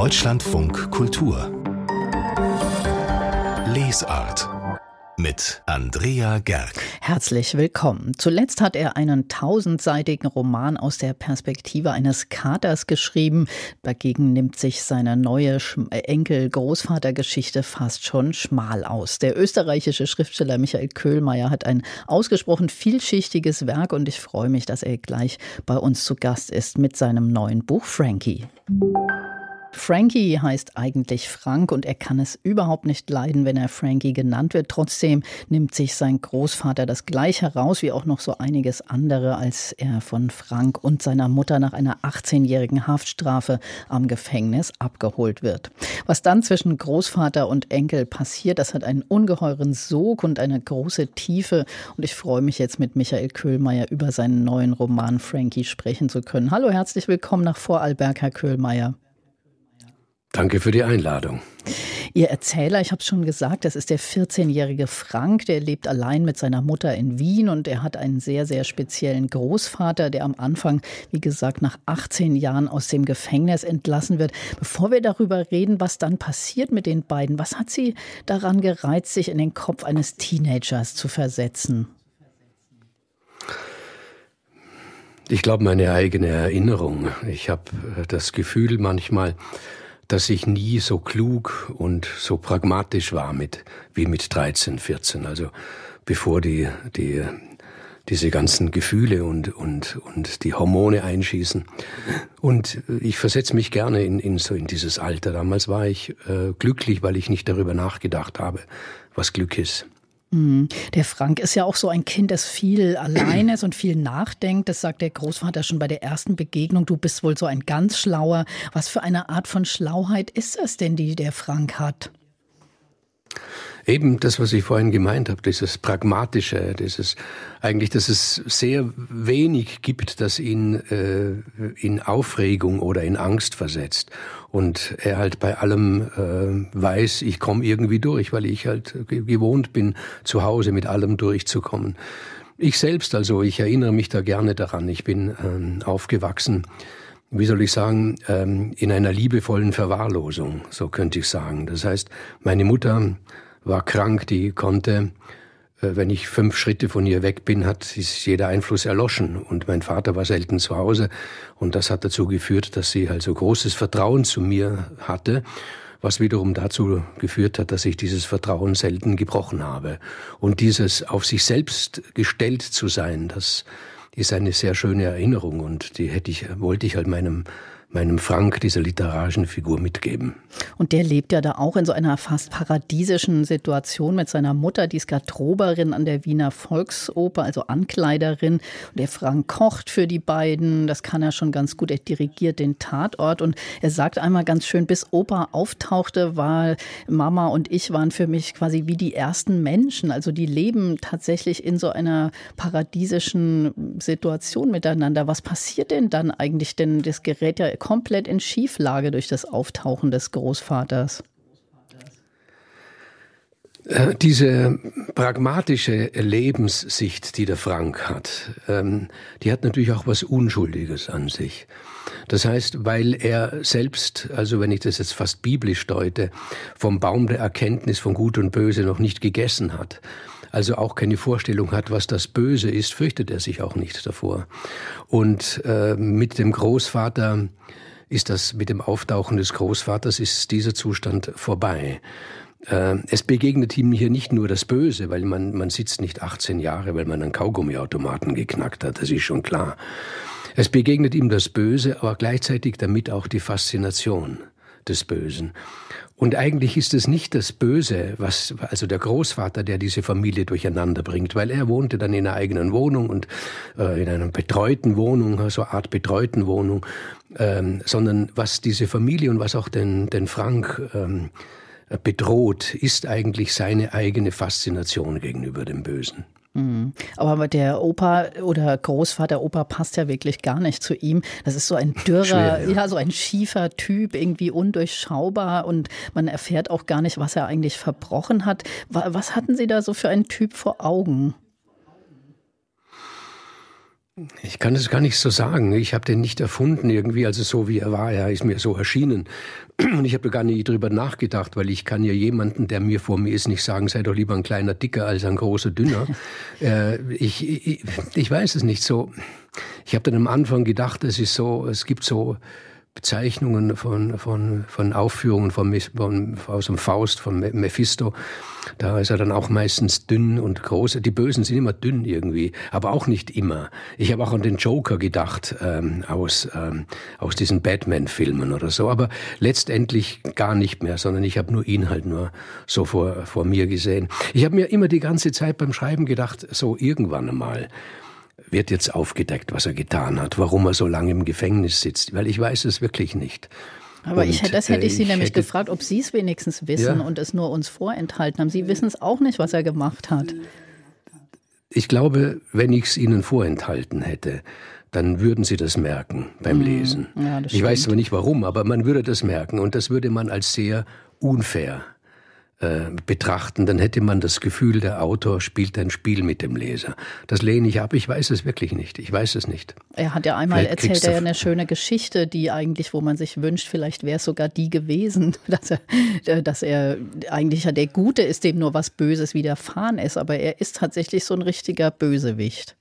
Deutschlandfunk Kultur Lesart mit Andrea Gerg. Herzlich willkommen. Zuletzt hat er einen tausendseitigen Roman aus der Perspektive eines Katers geschrieben. Dagegen nimmt sich seine neue Enkel-Großvatergeschichte fast schon schmal aus. Der österreichische Schriftsteller Michael Köhlmeier hat ein ausgesprochen vielschichtiges Werk und ich freue mich, dass er gleich bei uns zu Gast ist mit seinem neuen Buch Frankie. Frankie heißt eigentlich Frank und er kann es überhaupt nicht leiden, wenn er Frankie genannt wird. Trotzdem nimmt sich sein Großvater das gleich heraus, wie auch noch so einiges andere, als er von Frank und seiner Mutter nach einer 18-jährigen Haftstrafe am Gefängnis abgeholt wird. Was dann zwischen Großvater und Enkel passiert, das hat einen ungeheuren Sog und eine große Tiefe. Und ich freue mich jetzt mit Michael Köhlmeier über seinen neuen Roman Frankie sprechen zu können. Hallo, herzlich willkommen nach Vorarlberg, Herr Köhlmeier. Danke für die Einladung. Ihr Erzähler, ich habe es schon gesagt, das ist der 14-jährige Frank, der lebt allein mit seiner Mutter in Wien und er hat einen sehr, sehr speziellen Großvater, der am Anfang, wie gesagt, nach 18 Jahren aus dem Gefängnis entlassen wird. Bevor wir darüber reden, was dann passiert mit den beiden, was hat Sie daran gereizt, sich in den Kopf eines Teenagers zu versetzen? Ich glaube, meine eigene Erinnerung. Ich habe das Gefühl manchmal, dass ich nie so klug und so pragmatisch war mit, wie mit 13, 14. Also bevor die, die, diese ganzen Gefühle und, und, und die Hormone einschießen. Und ich versetze mich gerne in, in so in dieses Alter. Damals war ich äh, glücklich, weil ich nicht darüber nachgedacht habe, was Glück ist. Mhm. Der Frank ist ja auch so ein Kind, das viel allein ist und viel nachdenkt. Das sagt der Großvater schon bei der ersten Begegnung. Du bist wohl so ein ganz schlauer. Was für eine Art von Schlauheit ist das denn, die der Frank hat? Eben das, was ich vorhin gemeint habe, dieses Pragmatische, dieses eigentlich, dass es sehr wenig gibt, das ihn äh, in Aufregung oder in Angst versetzt. Und er halt bei allem äh, weiß, ich komme irgendwie durch, weil ich halt gewohnt bin, zu Hause mit allem durchzukommen. Ich selbst, also ich erinnere mich da gerne daran. Ich bin ähm, aufgewachsen wie soll ich sagen, ähm, in einer liebevollen Verwahrlosung, so könnte ich sagen. Das heißt, meine Mutter war krank, die konnte, äh, wenn ich fünf Schritte von ihr weg bin, hat ist jeder Einfluss erloschen. Und mein Vater war selten zu Hause. Und das hat dazu geführt, dass sie also großes Vertrauen zu mir hatte was wiederum dazu geführt hat, dass ich dieses Vertrauen selten gebrochen habe. Und dieses auf sich selbst gestellt zu sein, das ist eine sehr schöne Erinnerung und die hätte ich, wollte ich halt meinem meinem Frank, dieser literarischen Figur, mitgeben. Und der lebt ja da auch in so einer fast paradiesischen Situation mit seiner Mutter, die ist Garderoberin an der Wiener Volksoper, also Ankleiderin. Und der Frank kocht für die beiden, das kann er schon ganz gut. Er dirigiert den Tatort und er sagt einmal ganz schön, bis Opa auftauchte, war Mama und ich waren für mich quasi wie die ersten Menschen. Also die leben tatsächlich in so einer paradiesischen Situation miteinander. Was passiert denn dann eigentlich? Denn das gerät ja komplett in Schieflage durch das Auftauchen des Großvaters. Äh, diese pragmatische Lebenssicht, die der Frank hat, ähm, die hat natürlich auch was Unschuldiges an sich. Das heißt, weil er selbst, also wenn ich das jetzt fast biblisch deute, vom Baum der Erkenntnis von Gut und Böse noch nicht gegessen hat, also auch keine Vorstellung hat, was das Böse ist, fürchtet er sich auch nicht davor. Und äh, mit dem Großvater ist das, mit dem Auftauchen des Großvaters ist dieser Zustand vorbei. Äh, es begegnet ihm hier nicht nur das Böse, weil man, man sitzt nicht 18 Jahre, weil man einen Kaugummiautomaten geknackt hat, das ist schon klar. Es begegnet ihm das Böse, aber gleichzeitig damit auch die Faszination des Bösen. Und eigentlich ist es nicht das Böse, was, also der Großvater, der diese Familie durcheinander bringt, weil er wohnte dann in einer eigenen Wohnung und äh, in einer betreuten Wohnung, so eine Art betreuten Wohnung, ähm, sondern was diese Familie und was auch den, den Frank ähm, bedroht, ist eigentlich seine eigene Faszination gegenüber dem Bösen. Mhm. Aber der Opa oder Großvater Opa passt ja wirklich gar nicht zu ihm. Das ist so ein dürrer, Schwer, ja. ja. so ein schiefer Typ, irgendwie undurchschaubar und man erfährt auch gar nicht, was er eigentlich verbrochen hat. Was hatten Sie da so für einen Typ vor Augen? Ich kann es gar nicht so sagen. Ich habe den nicht erfunden irgendwie, also so wie er war. Er ist mir so erschienen. Und ich habe gar nicht drüber nachgedacht, weil ich kann ja jemanden, der mir vor mir ist, nicht sagen, sei doch lieber ein kleiner Dicker als ein großer Dünner. äh, ich, ich, ich weiß es nicht so. Ich habe dann am Anfang gedacht, es ist so, es gibt so Bezeichnungen von, von, von Aufführungen von, von, aus dem Faust, von Mephisto. Da ist er dann auch meistens dünn und groß. Die Bösen sind immer dünn irgendwie, aber auch nicht immer. Ich habe auch an den Joker gedacht ähm, aus, ähm, aus diesen Batman-Filmen oder so, aber letztendlich gar nicht mehr, sondern ich habe nur ihn halt nur so vor, vor mir gesehen. Ich habe mir immer die ganze Zeit beim Schreiben gedacht, so irgendwann einmal wird jetzt aufgedeckt, was er getan hat, warum er so lange im Gefängnis sitzt, weil ich weiß es wirklich nicht. Aber und, ich, das hätte ich Sie äh, ich nämlich hätte, gefragt, ob Sie es wenigstens wissen ja. und es nur uns vorenthalten haben. Sie wissen es auch nicht, was er gemacht hat. Ich glaube, wenn ich es Ihnen vorenthalten hätte, dann würden Sie das merken beim mhm. Lesen. Ja, ich weiß zwar nicht warum, aber man würde das merken und das würde man als sehr unfair äh, betrachten, dann hätte man das Gefühl, der Autor spielt ein Spiel mit dem Leser. Das lehne ich ab. Ich weiß es wirklich nicht. Ich weiß es nicht. Er hat ja einmal vielleicht erzählt, er eine schöne Geschichte, die eigentlich, wo man sich wünscht, vielleicht wäre es sogar die gewesen, dass er, äh, dass er eigentlich ja der Gute ist, dem nur was Böses widerfahren ist. Aber er ist tatsächlich so ein richtiger Bösewicht.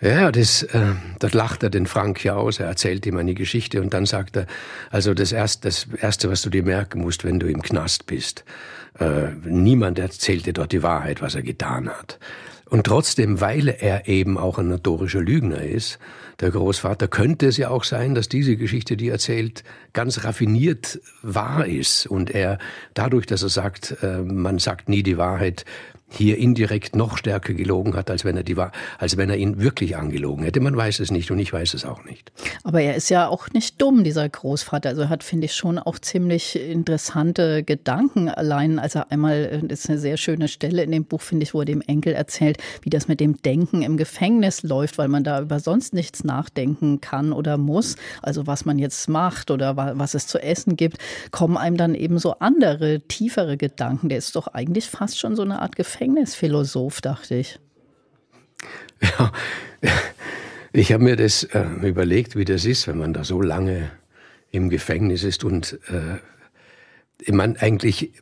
Ja, das, äh, das lacht er den Frank ja aus. Er erzählt ihm eine Geschichte und dann sagt er, also das erste, das erste, was du dir merken musst, wenn du im Knast bist, äh, niemand erzählt dir dort die Wahrheit, was er getan hat. Und trotzdem, weil er eben auch ein notorischer Lügner ist, der Großvater, könnte es ja auch sein, dass diese Geschichte, die er erzählt, ganz raffiniert wahr ist und er dadurch, dass er sagt, äh, man sagt nie die Wahrheit, hier indirekt noch stärker gelogen hat, als wenn er die als wenn er ihn wirklich angelogen hätte. Man weiß es nicht und ich weiß es auch nicht. Aber er ist ja auch nicht dumm, dieser Großvater. Also er hat, finde ich, schon auch ziemlich interessante Gedanken. Allein, als er einmal, das ist eine sehr schöne Stelle in dem Buch, finde ich, wo er dem Enkel erzählt, wie das mit dem Denken im Gefängnis läuft, weil man da über sonst nichts nachdenken kann oder muss. Also was man jetzt macht oder was es zu essen gibt, kommen einem dann eben so andere, tiefere Gedanken. Der ist doch eigentlich fast schon so eine Art Gefängnis. Gefängnisphilosoph, dachte ich. Ja, ich habe mir das äh, überlegt, wie das ist, wenn man da so lange im Gefängnis ist und äh, man eigentlich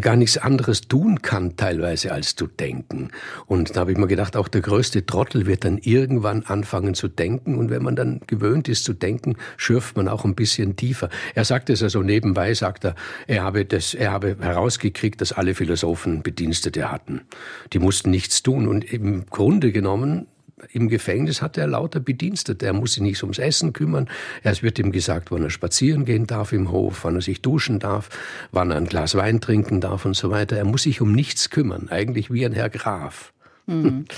gar nichts anderes tun kann teilweise als zu denken. Und da habe ich mir gedacht, auch der größte Trottel wird dann irgendwann anfangen zu denken. Und wenn man dann gewöhnt ist zu denken, schürft man auch ein bisschen tiefer. Er sagt es also nebenbei, sagt er, er habe, das, er habe herausgekriegt, dass alle Philosophen Bedienstete hatten. Die mussten nichts tun. Und im Grunde genommen im Gefängnis hat er lauter Bedienstete. Er muss sich nicht ums Essen kümmern. Es wird ihm gesagt, wann er spazieren gehen darf im Hof, wann er sich duschen darf, wann er ein Glas Wein trinken darf und so weiter. Er muss sich um nichts kümmern, eigentlich wie ein Herr Graf. Mhm.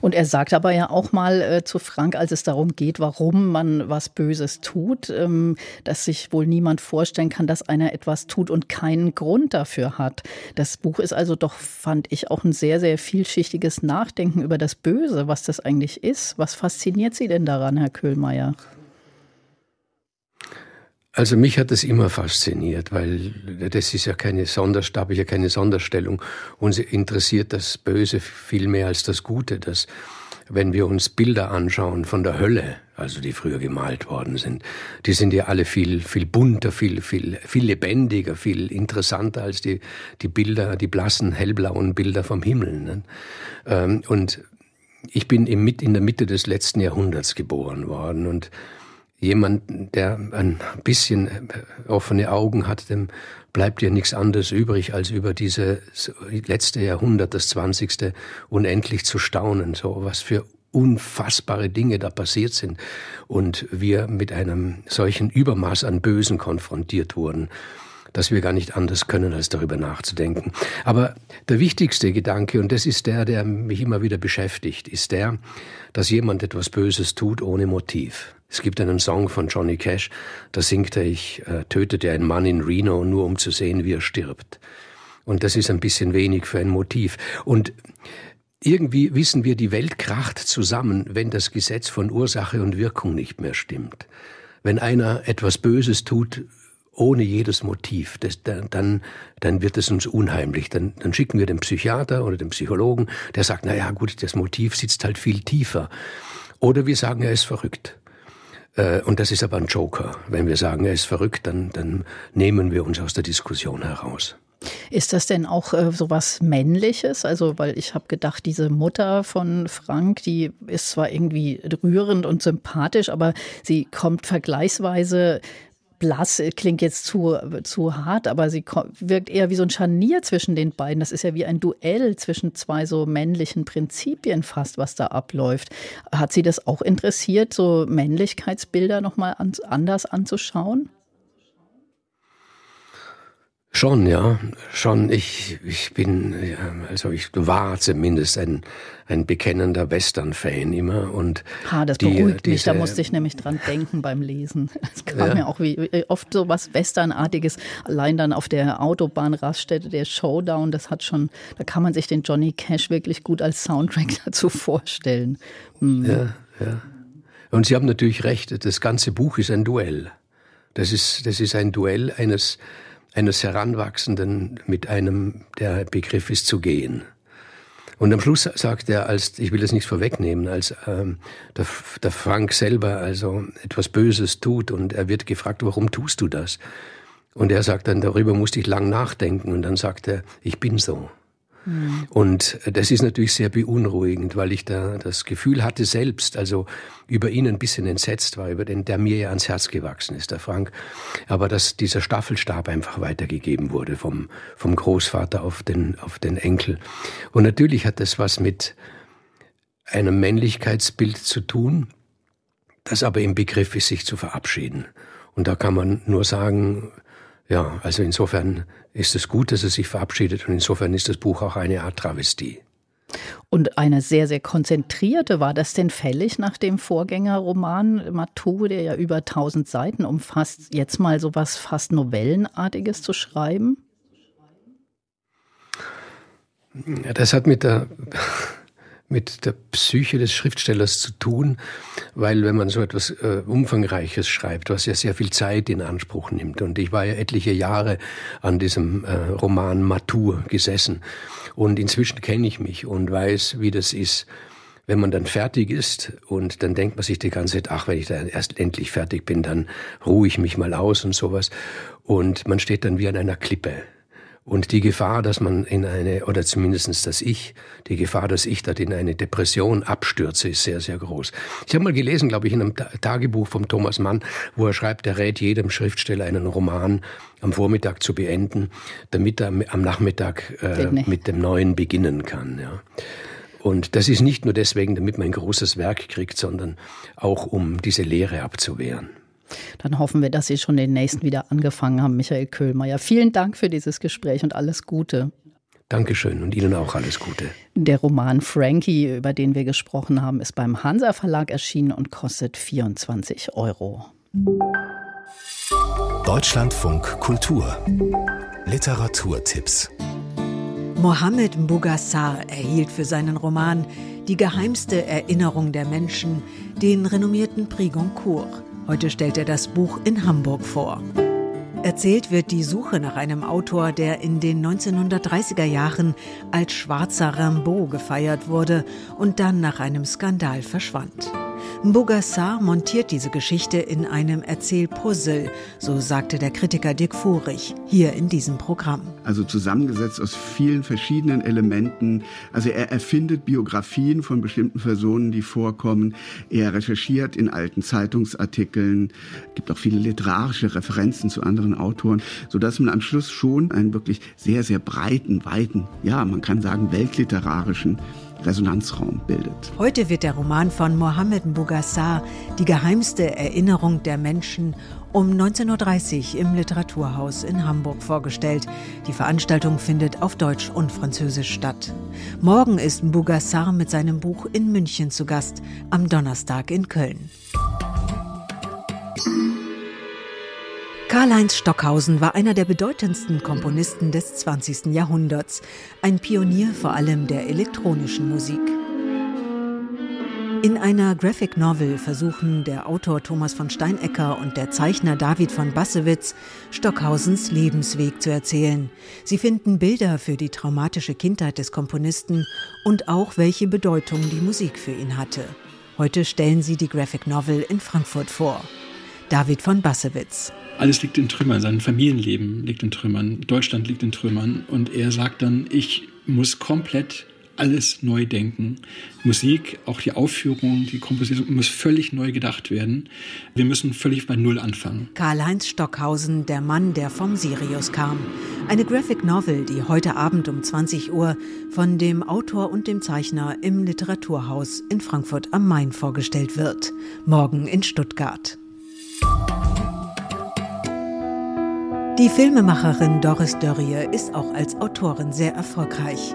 Und er sagt aber ja auch mal äh, zu Frank, als es darum geht, warum man was Böses tut, ähm, dass sich wohl niemand vorstellen kann, dass einer etwas tut und keinen Grund dafür hat. Das Buch ist also doch, fand ich, auch ein sehr, sehr vielschichtiges Nachdenken über das Böse, was das eigentlich ist. Was fasziniert Sie denn daran, Herr Köhlmeier? Also mich hat das immer fasziniert, weil das ist ja keine Sonderstellung, habe ich ja keine Sonderstellung. Uns interessiert das Böse viel mehr als das Gute. Dass, wenn wir uns Bilder anschauen von der Hölle, also die früher gemalt worden sind, die sind ja alle viel, viel bunter, viel, viel, viel lebendiger, viel interessanter als die, die Bilder, die blassen, hellblauen Bilder vom Himmel. Ne? Ähm, und ich bin in der Mitte des letzten Jahrhunderts geboren worden und jemand, der ein bisschen offene Augen hat, dem bleibt ja nichts anderes übrig, als über diese letzte Jahrhundert, das zwanzigste, unendlich zu staunen, so was für unfassbare Dinge da passiert sind und wir mit einem solchen Übermaß an Bösen konfrontiert wurden, dass wir gar nicht anders können, als darüber nachzudenken. Aber der wichtigste Gedanke, und das ist der, der mich immer wieder beschäftigt, ist der, dass jemand etwas Böses tut ohne Motiv. Es gibt einen Song von Johnny Cash, da singt er, ich äh, tötete einen Mann in Reno, nur um zu sehen, wie er stirbt. Und das ist ein bisschen wenig für ein Motiv. Und irgendwie wissen wir, die Welt kracht zusammen, wenn das Gesetz von Ursache und Wirkung nicht mehr stimmt. Wenn einer etwas Böses tut, ohne jedes Motiv, das, dann, dann wird es uns unheimlich. Dann, dann schicken wir den Psychiater oder den Psychologen, der sagt, na ja, gut, das Motiv sitzt halt viel tiefer. Oder wir sagen, er ist verrückt. Äh, und das ist aber ein Joker. Wenn wir sagen, er ist verrückt, dann, dann nehmen wir uns aus der Diskussion heraus. Ist das denn auch äh, so was Männliches? Also, weil ich habe gedacht, diese Mutter von Frank, die ist zwar irgendwie rührend und sympathisch, aber sie kommt vergleichsweise blass, äh, klingt jetzt zu, zu hart, aber sie wirkt eher wie so ein Scharnier zwischen den beiden. Das ist ja wie ein Duell zwischen zwei so männlichen Prinzipien fast, was da abläuft. Hat Sie das auch interessiert, so Männlichkeitsbilder nochmal anders anzuschauen? Schon, ja, schon. Ich, ich bin, also ich war zumindest ein, ein bekennender Western-Fan immer. Und ha, das die, beruhigt diese, mich, da musste ich nämlich dran denken beim Lesen. Es kam ja. mir auch wie, oft so was Westernartiges. Allein dann auf der Autobahnraststätte, der Showdown, das hat schon, da kann man sich den Johnny Cash wirklich gut als Soundtrack dazu vorstellen. Hm. Ja, ja. Und Sie haben natürlich recht, das ganze Buch ist ein Duell. Das ist, das ist ein Duell eines eines Heranwachsenden mit einem, der Begriff ist, zu gehen. Und am Schluss sagt er, als ich will es nicht vorwegnehmen, als ähm, der, der Frank selber also etwas Böses tut und er wird gefragt, warum tust du das? Und er sagt dann, darüber musste ich lang nachdenken. Und dann sagt er, ich bin so. Und das ist natürlich sehr beunruhigend, weil ich da das Gefühl hatte selbst, also über ihn ein bisschen entsetzt war, über den, der mir ja ans Herz gewachsen ist, der Frank. Aber dass dieser Staffelstab einfach weitergegeben wurde vom, vom Großvater auf den, auf den Enkel. Und natürlich hat das was mit einem Männlichkeitsbild zu tun, das aber im Begriff ist, sich zu verabschieden. Und da kann man nur sagen, ja, also insofern ist es gut, dass er sich verabschiedet und insofern ist das Buch auch eine Art Travestie. Und eine sehr, sehr konzentrierte. War das denn fällig nach dem Vorgängerroman Matou, der ja über 1000 Seiten umfasst, jetzt mal so was fast Novellenartiges zu schreiben? Ja, das hat mit der mit der Psyche des Schriftstellers zu tun, weil wenn man so etwas äh, Umfangreiches schreibt, was ja sehr viel Zeit in Anspruch nimmt, und ich war ja etliche Jahre an diesem äh, Roman Matur gesessen, und inzwischen kenne ich mich und weiß, wie das ist, wenn man dann fertig ist und dann denkt man sich die ganze Zeit, ach, wenn ich da erst endlich fertig bin, dann ruhe ich mich mal aus und sowas. Und man steht dann wie an einer Klippe. Und die Gefahr, dass man in eine, oder zumindestens das Ich, die Gefahr, dass ich dort in eine Depression abstürze, ist sehr, sehr groß. Ich habe mal gelesen, glaube ich, in einem Tagebuch vom Thomas Mann, wo er schreibt, er rät jedem Schriftsteller einen Roman am Vormittag zu beenden, damit er am Nachmittag äh, mit dem Neuen beginnen kann. Ja. Und das ist nicht nur deswegen, damit man ein großes Werk kriegt, sondern auch um diese Lehre abzuwehren. Dann hoffen wir, dass Sie schon den nächsten wieder angefangen haben, Michael Köhlmeier. Vielen Dank für dieses Gespräch und alles Gute. Dankeschön und Ihnen auch alles Gute. Der Roman Frankie, über den wir gesprochen haben, ist beim Hansa Verlag erschienen und kostet 24 Euro. Deutschlandfunk Kultur Literaturtipps Mohammed Mbugassar erhielt für seinen Roman Die geheimste Erinnerung der Menschen den renommierten Prix Goncourt. Heute stellt er das Buch in Hamburg vor. Erzählt wird die Suche nach einem Autor, der in den 1930er Jahren als schwarzer Rimbaud gefeiert wurde und dann nach einem Skandal verschwand. Mbogassar montiert diese Geschichte in einem Erzählpuzzle, so sagte der Kritiker Dirk Furich hier in diesem Programm. Also zusammengesetzt aus vielen verschiedenen Elementen. Also er erfindet Biografien von bestimmten Personen, die vorkommen. Er recherchiert in alten Zeitungsartikeln, gibt auch viele literarische Referenzen zu anderen Autoren, sodass man am Schluss schon einen wirklich sehr, sehr breiten, weiten, ja, man kann sagen weltliterarischen Resonanzraum bildet. Heute wird der Roman von Mohammed Bougassar, Die geheimste Erinnerung der Menschen, um 19.30 Uhr im Literaturhaus in Hamburg vorgestellt. Die Veranstaltung findet auf Deutsch und Französisch statt. Morgen ist Bougassar mit seinem Buch in München zu Gast, am Donnerstag in Köln. Karl-Heinz Stockhausen war einer der bedeutendsten Komponisten des 20. Jahrhunderts, ein Pionier vor allem der elektronischen Musik. In einer Graphic Novel versuchen der Autor Thomas von Steinecker und der Zeichner David von Bassewitz Stockhausens Lebensweg zu erzählen. Sie finden Bilder für die traumatische Kindheit des Komponisten und auch welche Bedeutung die Musik für ihn hatte. Heute stellen sie die Graphic Novel in Frankfurt vor. David von Bassewitz. Alles liegt in Trümmern, sein Familienleben liegt in Trümmern, Deutschland liegt in Trümmern und er sagt dann, ich muss komplett alles neu denken. Musik, auch die Aufführung, die Komposition muss völlig neu gedacht werden. Wir müssen völlig bei Null anfangen. Karl-Heinz Stockhausen, der Mann, der vom Sirius kam. Eine Graphic Novel, die heute Abend um 20 Uhr von dem Autor und dem Zeichner im Literaturhaus in Frankfurt am Main vorgestellt wird. Morgen in Stuttgart. Die Filmemacherin Doris Dörrie ist auch als Autorin sehr erfolgreich.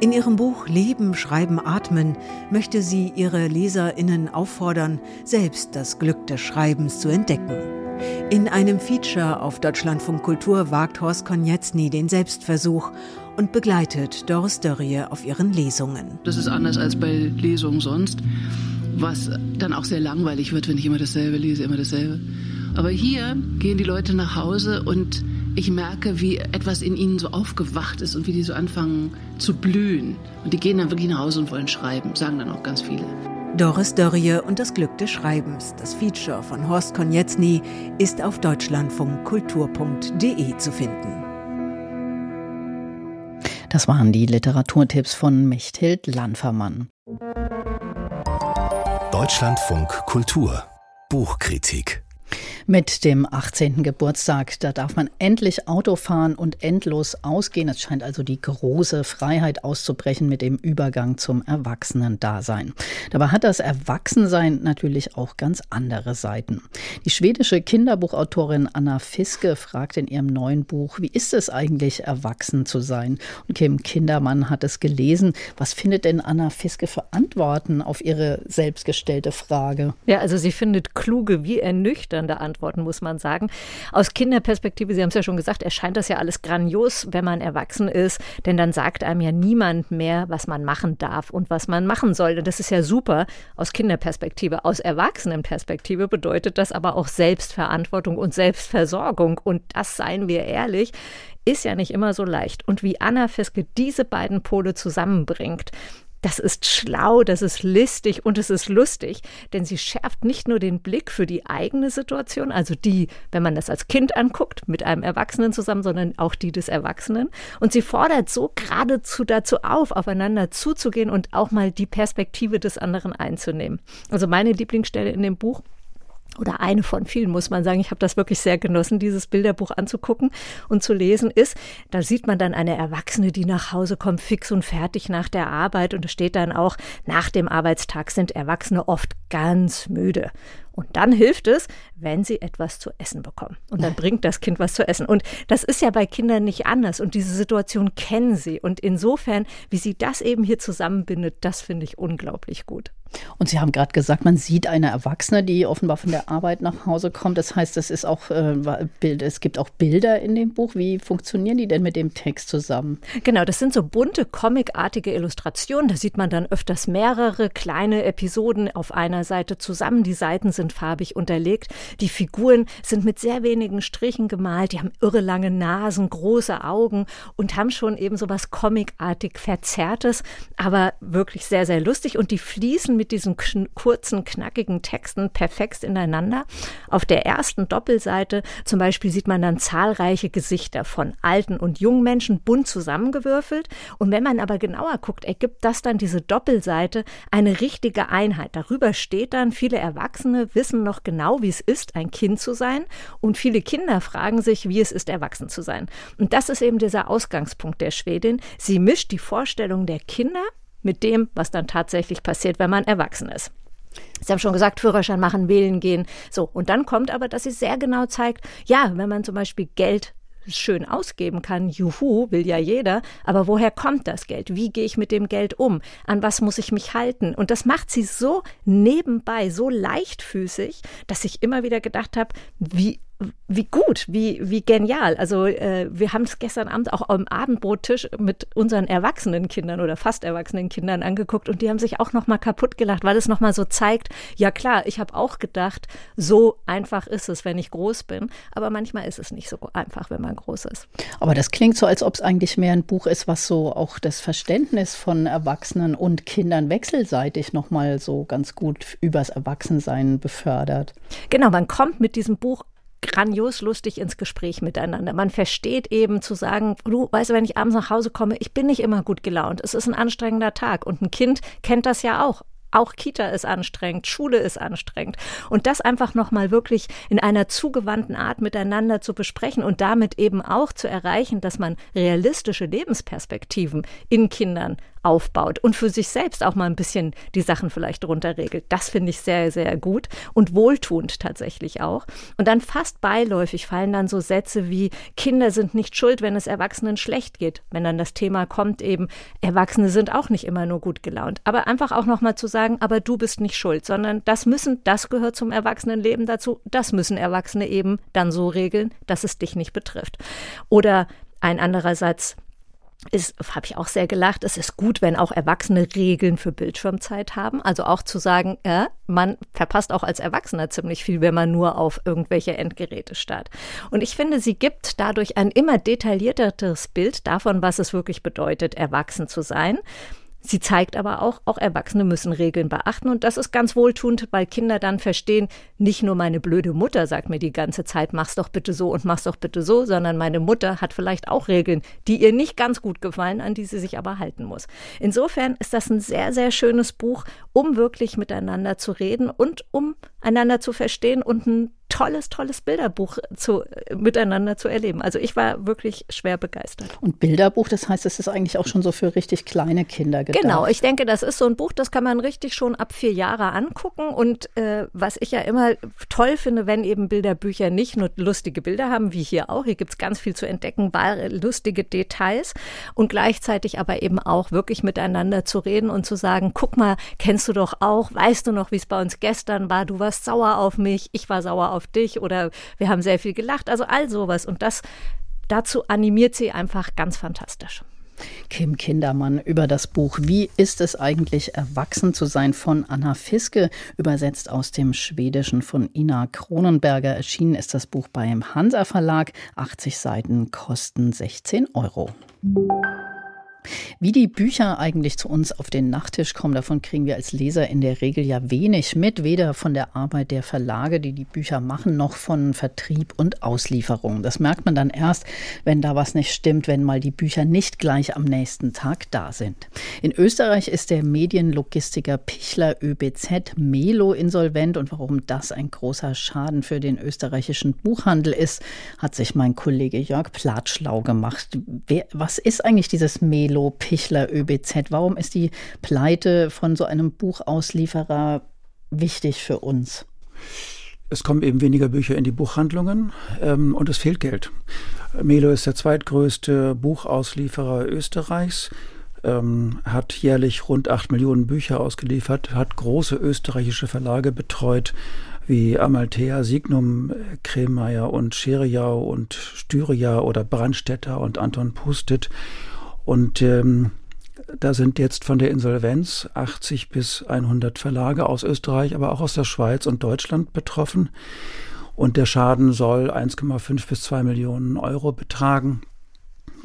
In ihrem Buch Leben, Schreiben, Atmen möchte sie ihre Leserinnen auffordern, selbst das Glück des Schreibens zu entdecken. In einem Feature auf Deutschlandfunk Kultur wagt Horst Konietzny den Selbstversuch und begleitet Doris Dörrie auf ihren Lesungen. Das ist anders als bei Lesungen sonst, was dann auch sehr langweilig wird, wenn ich immer dasselbe lese, immer dasselbe. Aber hier gehen die Leute nach Hause und ich merke, wie etwas in ihnen so aufgewacht ist und wie die so anfangen zu blühen. Und die gehen dann wirklich nach Hause und wollen schreiben, sagen dann auch ganz viele. Doris Dörrie und das Glück des Schreibens. Das Feature von Horst Konietzny ist auf deutschlandfunkkultur.de zu finden. Das waren die Literaturtipps von Mechthild Lanfermann. Deutschlandfunk Kultur Buchkritik mit dem 18. Geburtstag. Da darf man endlich Auto fahren und endlos ausgehen. Es scheint also die große Freiheit auszubrechen mit dem Übergang zum Erwachsenendasein. Dabei hat das Erwachsensein natürlich auch ganz andere Seiten. Die schwedische Kinderbuchautorin Anna Fiske fragt in ihrem neuen Buch, wie ist es eigentlich, erwachsen zu sein? Und Kim Kindermann hat es gelesen. Was findet denn Anna Fiske für Antworten auf ihre selbstgestellte Frage? Ja, also sie findet kluge wie ernüchternde Antworten beantworten, muss man sagen. Aus Kinderperspektive, Sie haben es ja schon gesagt, erscheint das ja alles grandios, wenn man erwachsen ist, denn dann sagt einem ja niemand mehr, was man machen darf und was man machen soll. Und das ist ja super aus Kinderperspektive. Aus Erwachsenenperspektive bedeutet das aber auch Selbstverantwortung und Selbstversorgung. Und das, seien wir ehrlich, ist ja nicht immer so leicht. Und wie Anna Fiske diese beiden Pole zusammenbringt, das ist schlau, das ist listig und es ist lustig, denn sie schärft nicht nur den Blick für die eigene Situation, also die, wenn man das als Kind anguckt, mit einem Erwachsenen zusammen, sondern auch die des Erwachsenen. Und sie fordert so geradezu dazu auf, aufeinander zuzugehen und auch mal die Perspektive des anderen einzunehmen. Also meine Lieblingsstelle in dem Buch oder eine von vielen, muss man sagen. Ich habe das wirklich sehr genossen, dieses Bilderbuch anzugucken und zu lesen ist. Da sieht man dann eine Erwachsene, die nach Hause kommt, fix und fertig nach der Arbeit. Und es steht dann auch, nach dem Arbeitstag sind Erwachsene oft ganz müde. Und dann hilft es, wenn sie etwas zu essen bekommen. Und dann bringt das Kind was zu essen. Und das ist ja bei Kindern nicht anders. Und diese Situation kennen sie. Und insofern, wie sie das eben hier zusammenbindet, das finde ich unglaublich gut. Und Sie haben gerade gesagt, man sieht eine Erwachsene, die offenbar von der Arbeit nach Hause kommt. Das heißt, es ist auch äh, Bild, es gibt auch Bilder in dem Buch. Wie funktionieren die denn mit dem Text zusammen? Genau, das sind so bunte, comicartige Illustrationen. Da sieht man dann öfters mehrere kleine Episoden auf einer Seite zusammen. Die Seiten sind farbig unterlegt. Die Figuren sind mit sehr wenigen Strichen gemalt. Die haben irre lange Nasen, große Augen und haben schon eben so was comicartig Verzerrtes, aber wirklich sehr, sehr lustig. Und die fließen mit diesen kn kurzen, knackigen Texten perfekt ineinander. Auf der ersten Doppelseite zum Beispiel sieht man dann zahlreiche Gesichter von alten und jungen Menschen bunt zusammengewürfelt. Und wenn man aber genauer guckt, ergibt das dann diese Doppelseite eine richtige Einheit. Darüber steht dann, viele Erwachsene wissen noch genau, wie es ist, ein Kind zu sein. Und viele Kinder fragen sich, wie es ist, erwachsen zu sein. Und das ist eben dieser Ausgangspunkt der Schwedin. Sie mischt die Vorstellung der Kinder mit dem, was dann tatsächlich passiert, wenn man erwachsen ist. Sie haben schon gesagt, Führerschein machen, wählen gehen. So, und dann kommt aber, dass sie sehr genau zeigt, ja, wenn man zum Beispiel Geld schön ausgeben kann, juhu, will ja jeder, aber woher kommt das Geld? Wie gehe ich mit dem Geld um? An was muss ich mich halten? Und das macht sie so nebenbei, so leichtfüßig, dass ich immer wieder gedacht habe, wie wie gut, wie, wie genial. Also äh, wir haben es gestern Abend auch am Abendbrottisch mit unseren erwachsenen Kindern oder fast erwachsenen Kindern angeguckt und die haben sich auch noch mal kaputt gelacht, weil es noch mal so zeigt, ja klar, ich habe auch gedacht, so einfach ist es, wenn ich groß bin, aber manchmal ist es nicht so einfach, wenn man groß ist. Aber das klingt so, als ob es eigentlich mehr ein Buch ist, was so auch das Verständnis von Erwachsenen und Kindern wechselseitig noch mal so ganz gut übers Erwachsensein befördert. Genau, man kommt mit diesem Buch grandios lustig ins Gespräch miteinander. Man versteht eben zu sagen, du weißt wenn ich abends nach Hause komme, ich bin nicht immer gut gelaunt. Es ist ein anstrengender Tag. Und ein Kind kennt das ja auch. Auch Kita ist anstrengend, Schule ist anstrengend. Und das einfach nochmal wirklich in einer zugewandten Art miteinander zu besprechen und damit eben auch zu erreichen, dass man realistische Lebensperspektiven in Kindern aufbaut und für sich selbst auch mal ein bisschen die Sachen vielleicht runterregelt. Das finde ich sehr, sehr gut und wohltuend tatsächlich auch. Und dann fast beiläufig fallen dann so Sätze wie Kinder sind nicht schuld, wenn es Erwachsenen schlecht geht. Wenn dann das Thema kommt eben, Erwachsene sind auch nicht immer nur gut gelaunt. Aber einfach auch nochmal zu sagen, aber du bist nicht schuld, sondern das müssen, das gehört zum Erwachsenenleben dazu, das müssen Erwachsene eben dann so regeln, dass es dich nicht betrifft. Oder ein anderer Satz, ist, habe ich auch sehr gelacht, es ist gut, wenn auch Erwachsene Regeln für Bildschirmzeit haben. Also auch zu sagen, ja, man verpasst auch als Erwachsener ziemlich viel, wenn man nur auf irgendwelche Endgeräte starrt. Und ich finde, sie gibt dadurch ein immer detaillierteres Bild davon, was es wirklich bedeutet, erwachsen zu sein. Sie zeigt aber auch, auch Erwachsene müssen Regeln beachten und das ist ganz wohltuend, weil Kinder dann verstehen, nicht nur meine blöde Mutter sagt mir die ganze Zeit, mach's doch bitte so und mach's doch bitte so, sondern meine Mutter hat vielleicht auch Regeln, die ihr nicht ganz gut gefallen, an die sie sich aber halten muss. Insofern ist das ein sehr, sehr schönes Buch, um wirklich miteinander zu reden und um einander zu verstehen und ein tolles, tolles Bilderbuch zu, miteinander zu erleben. Also ich war wirklich schwer begeistert. Und Bilderbuch, das heißt, es ist eigentlich auch schon so für richtig kleine Kinder gedacht. Genau, ich denke, das ist so ein Buch, das kann man richtig schon ab vier Jahre angucken. Und äh, was ich ja immer toll finde, wenn eben Bilderbücher nicht nur lustige Bilder haben, wie hier auch. Hier gibt es ganz viel zu entdecken, lustige Details und gleichzeitig aber eben auch wirklich miteinander zu reden und zu sagen, guck mal, kennst du doch auch, weißt du noch, wie es bei uns gestern war, du warst sauer auf mich, ich war sauer auf dich oder wir haben sehr viel gelacht. Also all sowas. Und das dazu animiert sie einfach ganz fantastisch. Kim Kindermann über das Buch Wie ist es eigentlich, erwachsen zu sein von Anna Fiske, übersetzt aus dem Schwedischen von Ina Kronenberger. Erschienen ist das Buch beim Hansa Verlag. 80 Seiten kosten 16 Euro. Wie die Bücher eigentlich zu uns auf den Nachttisch kommen, davon kriegen wir als Leser in der Regel ja wenig mit, weder von der Arbeit der Verlage, die die Bücher machen, noch von Vertrieb und Auslieferung. Das merkt man dann erst, wenn da was nicht stimmt, wenn mal die Bücher nicht gleich am nächsten Tag da sind. In Österreich ist der Medienlogistiker Pichler ÖBZ Melo insolvent und warum das ein großer Schaden für den österreichischen Buchhandel ist, hat sich mein Kollege Jörg Plath schlau gemacht. Wer, was ist eigentlich dieses Melo? Melo, Pichler, ÖBZ. Warum ist die Pleite von so einem Buchauslieferer wichtig für uns? Es kommen eben weniger Bücher in die Buchhandlungen ähm, und es fehlt Geld. Melo ist der zweitgrößte Buchauslieferer Österreichs, ähm, hat jährlich rund acht Millionen Bücher ausgeliefert, hat große österreichische Verlage betreut, wie Amalthea, Signum, Kremeyer und Scheriau und Styria oder Brandstätter und Anton Pustet und ähm, da sind jetzt von der Insolvenz 80 bis 100 Verlage aus Österreich, aber auch aus der Schweiz und Deutschland betroffen. Und der Schaden soll 1,5 bis 2 Millionen Euro betragen.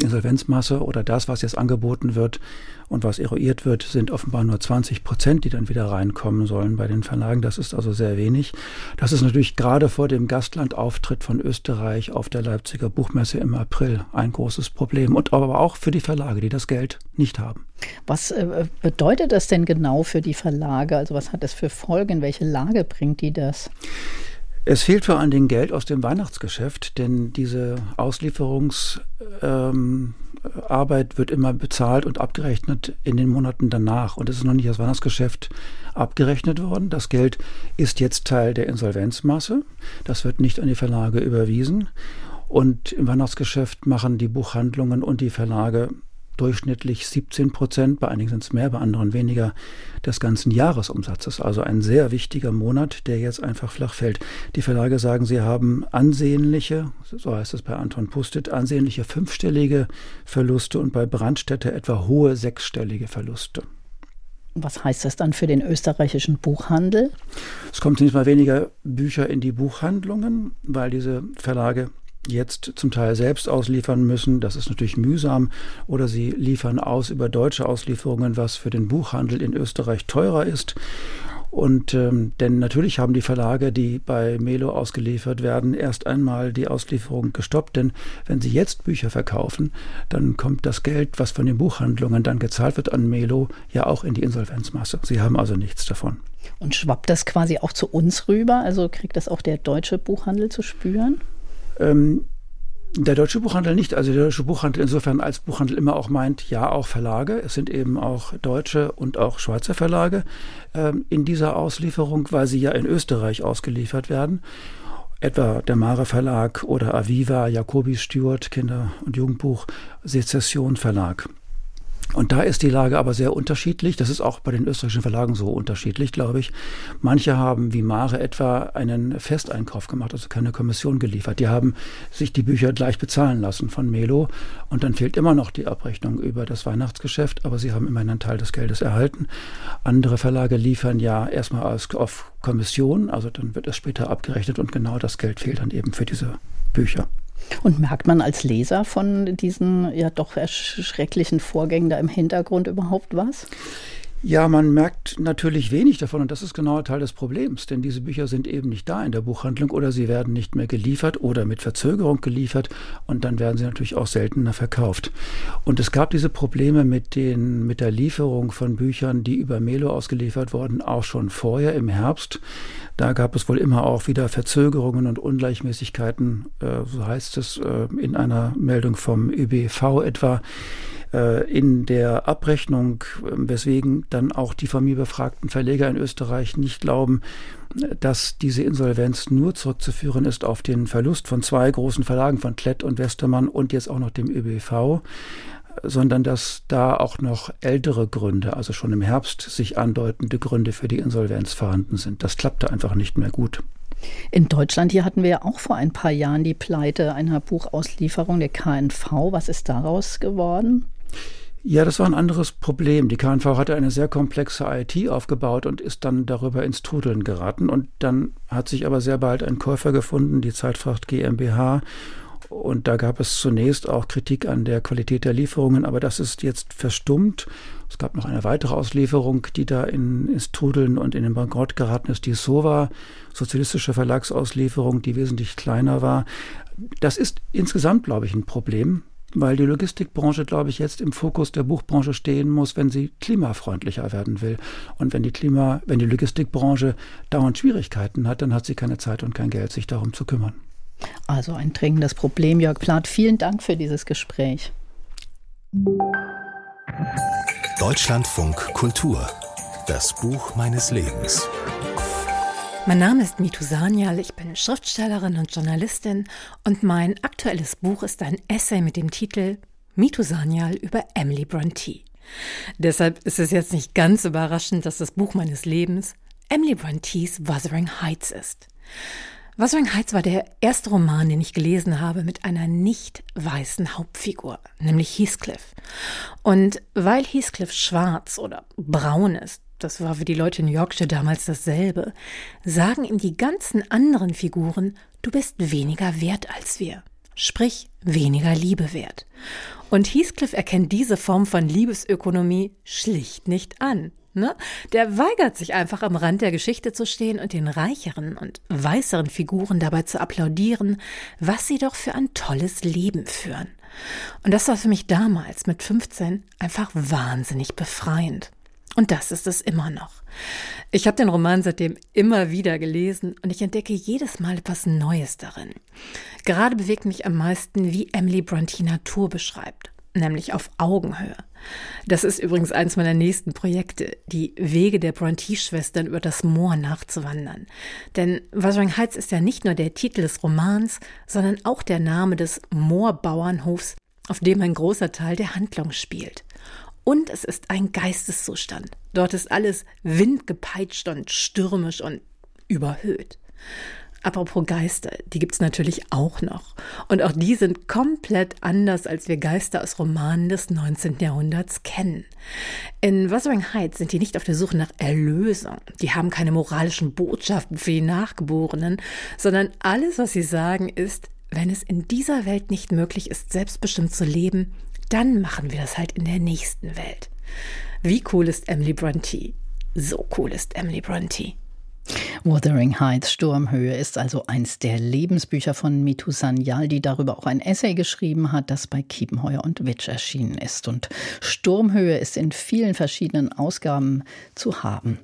Insolvenzmasse oder das, was jetzt angeboten wird und was eruiert wird, sind offenbar nur 20 Prozent, die dann wieder reinkommen sollen bei den Verlagen. Das ist also sehr wenig. Das ist natürlich gerade vor dem Gastlandauftritt von Österreich auf der Leipziger Buchmesse im April ein großes Problem und aber auch für die Verlage, die das Geld nicht haben. Was äh, bedeutet das denn genau für die Verlage? Also was hat das für Folgen? Welche Lage bringt die das? Es fehlt vor allen Dingen Geld aus dem Weihnachtsgeschäft, denn diese Auslieferungsarbeit ähm, wird immer bezahlt und abgerechnet in den Monaten danach. Und es ist noch nicht das Weihnachtsgeschäft abgerechnet worden. Das Geld ist jetzt Teil der Insolvenzmasse. Das wird nicht an die Verlage überwiesen. Und im Weihnachtsgeschäft machen die Buchhandlungen und die Verlage durchschnittlich 17 Prozent, bei einigen sind es mehr, bei anderen weniger, des ganzen Jahresumsatzes. Also ein sehr wichtiger Monat, der jetzt einfach flach fällt. Die Verlage sagen, sie haben ansehnliche, so heißt es bei Anton Pustet, ansehnliche fünfstellige Verluste und bei Brandstätte etwa hohe sechsstellige Verluste. Was heißt das dann für den österreichischen Buchhandel? Es kommt zunächst mal weniger Bücher in die Buchhandlungen, weil diese Verlage jetzt zum Teil selbst ausliefern müssen. Das ist natürlich mühsam. Oder sie liefern aus über deutsche Auslieferungen, was für den Buchhandel in Österreich teurer ist. Und ähm, denn natürlich haben die Verlage, die bei Melo ausgeliefert werden, erst einmal die Auslieferung gestoppt. Denn wenn sie jetzt Bücher verkaufen, dann kommt das Geld, was von den Buchhandlungen dann gezahlt wird an Melo, ja auch in die Insolvenzmasse. Sie haben also nichts davon. Und schwappt das quasi auch zu uns rüber? Also kriegt das auch der deutsche Buchhandel zu spüren? Ähm, der deutsche Buchhandel nicht. Also der deutsche Buchhandel insofern als Buchhandel immer auch meint, ja, auch Verlage. Es sind eben auch deutsche und auch Schweizer Verlage ähm, in dieser Auslieferung, weil sie ja in Österreich ausgeliefert werden. Etwa der Mare Verlag oder Aviva, Jacobi Stewart, Kinder- und Jugendbuch, Sezession Verlag. Und da ist die Lage aber sehr unterschiedlich. Das ist auch bei den österreichischen Verlagen so unterschiedlich, glaube ich. Manche haben, wie Mare etwa, einen Festeinkauf gemacht, also keine Kommission geliefert. Die haben sich die Bücher gleich bezahlen lassen von Melo. Und dann fehlt immer noch die Abrechnung über das Weihnachtsgeschäft, aber sie haben immerhin einen Teil des Geldes erhalten. Andere Verlage liefern ja erstmal auf Kommission, also dann wird es später abgerechnet und genau das Geld fehlt dann eben für diese Bücher. Und merkt man als Leser von diesen ja doch schrecklichen Vorgängen da im Hintergrund überhaupt was? Ja, man merkt natürlich wenig davon und das ist genau Teil des Problems, denn diese Bücher sind eben nicht da in der Buchhandlung oder sie werden nicht mehr geliefert oder mit Verzögerung geliefert und dann werden sie natürlich auch seltener verkauft. Und es gab diese Probleme mit, den, mit der Lieferung von Büchern, die über Melo ausgeliefert wurden, auch schon vorher im Herbst. Da gab es wohl immer auch wieder Verzögerungen und Ungleichmäßigkeiten, äh, so heißt es äh, in einer Meldung vom ÖBV etwa äh, in der Abrechnung, weswegen dann auch die von mir befragten Verleger in Österreich nicht glauben, dass diese Insolvenz nur zurückzuführen ist auf den Verlust von zwei großen Verlagen von Klett und Westermann und jetzt auch noch dem ÖBV sondern dass da auch noch ältere Gründe, also schon im Herbst sich andeutende Gründe für die Insolvenz vorhanden sind. Das klappte einfach nicht mehr gut. In Deutschland hier hatten wir ja auch vor ein paar Jahren die Pleite einer Buchauslieferung der KNV. Was ist daraus geworden? Ja, das war ein anderes Problem. Die KNV hatte eine sehr komplexe IT aufgebaut und ist dann darüber ins Trudeln geraten. Und dann hat sich aber sehr bald ein Käufer gefunden, die Zeitfracht GmbH. Und da gab es zunächst auch Kritik an der Qualität der Lieferungen, aber das ist jetzt verstummt. Es gab noch eine weitere Auslieferung, die da in, ins Trudeln und in den Bankrott geraten ist, die SOVA, sozialistische Verlagsauslieferung, die wesentlich kleiner war. Das ist insgesamt, glaube ich, ein Problem, weil die Logistikbranche, glaube ich, jetzt im Fokus der Buchbranche stehen muss, wenn sie klimafreundlicher werden will. Und wenn die Klima, wenn die Logistikbranche dauernd Schwierigkeiten hat, dann hat sie keine Zeit und kein Geld, sich darum zu kümmern. Also ein dringendes Problem, Jörg Plath. Vielen Dank für dieses Gespräch. Deutschlandfunk Kultur. Das Buch meines Lebens. Mein Name ist Mitu Sanyal, ich bin Schriftstellerin und Journalistin und mein aktuelles Buch ist ein Essay mit dem Titel Mitu Sanyal über Emily Bronte. Deshalb ist es jetzt nicht ganz überraschend, dass das Buch meines Lebens Emily Brontes Wuthering Heights ist. Wuthering Heights war der erste Roman, den ich gelesen habe mit einer nicht weißen Hauptfigur, nämlich Heathcliff. Und weil Heathcliff schwarz oder braun ist, das war für die Leute in Yorkshire damals dasselbe, sagen ihm die ganzen anderen Figuren, du bist weniger wert als wir. Sprich, weniger Liebe wert. Und Heathcliff erkennt diese Form von Liebesökonomie schlicht nicht an. Ne? Der weigert sich einfach am Rand der Geschichte zu stehen und den reicheren und weißeren Figuren dabei zu applaudieren, was sie doch für ein tolles Leben führen. Und das war für mich damals mit 15 einfach wahnsinnig befreiend. Und das ist es immer noch. Ich habe den Roman seitdem immer wieder gelesen und ich entdecke jedes Mal etwas Neues darin. Gerade bewegt mich am meisten, wie Emily Bronte Natur beschreibt nämlich auf Augenhöhe. Das ist übrigens eines meiner nächsten Projekte, die Wege der Bronte-Schwestern über das Moor nachzuwandern. Denn Wuthering Heights ist ja nicht nur der Titel des Romans, sondern auch der Name des Moorbauernhofs, auf dem ein großer Teil der Handlung spielt. Und es ist ein Geisteszustand. Dort ist alles windgepeitscht und stürmisch und überhöht. Apropos Geister, die gibt es natürlich auch noch. Und auch die sind komplett anders, als wir Geister aus Romanen des 19. Jahrhunderts kennen. In Wuthering Heights sind die nicht auf der Suche nach Erlösung. Die haben keine moralischen Botschaften für die Nachgeborenen, sondern alles, was sie sagen, ist, wenn es in dieser Welt nicht möglich ist, selbstbestimmt zu leben, dann machen wir das halt in der nächsten Welt. Wie cool ist Emily Bronte? So cool ist Emily Bronte. Wuthering Heights Sturmhöhe ist also eins der Lebensbücher von Mitu Sanyal, die darüber auch ein Essay geschrieben hat, das bei Kiepenheuer und Witsch erschienen ist. Und Sturmhöhe ist in vielen verschiedenen Ausgaben zu haben.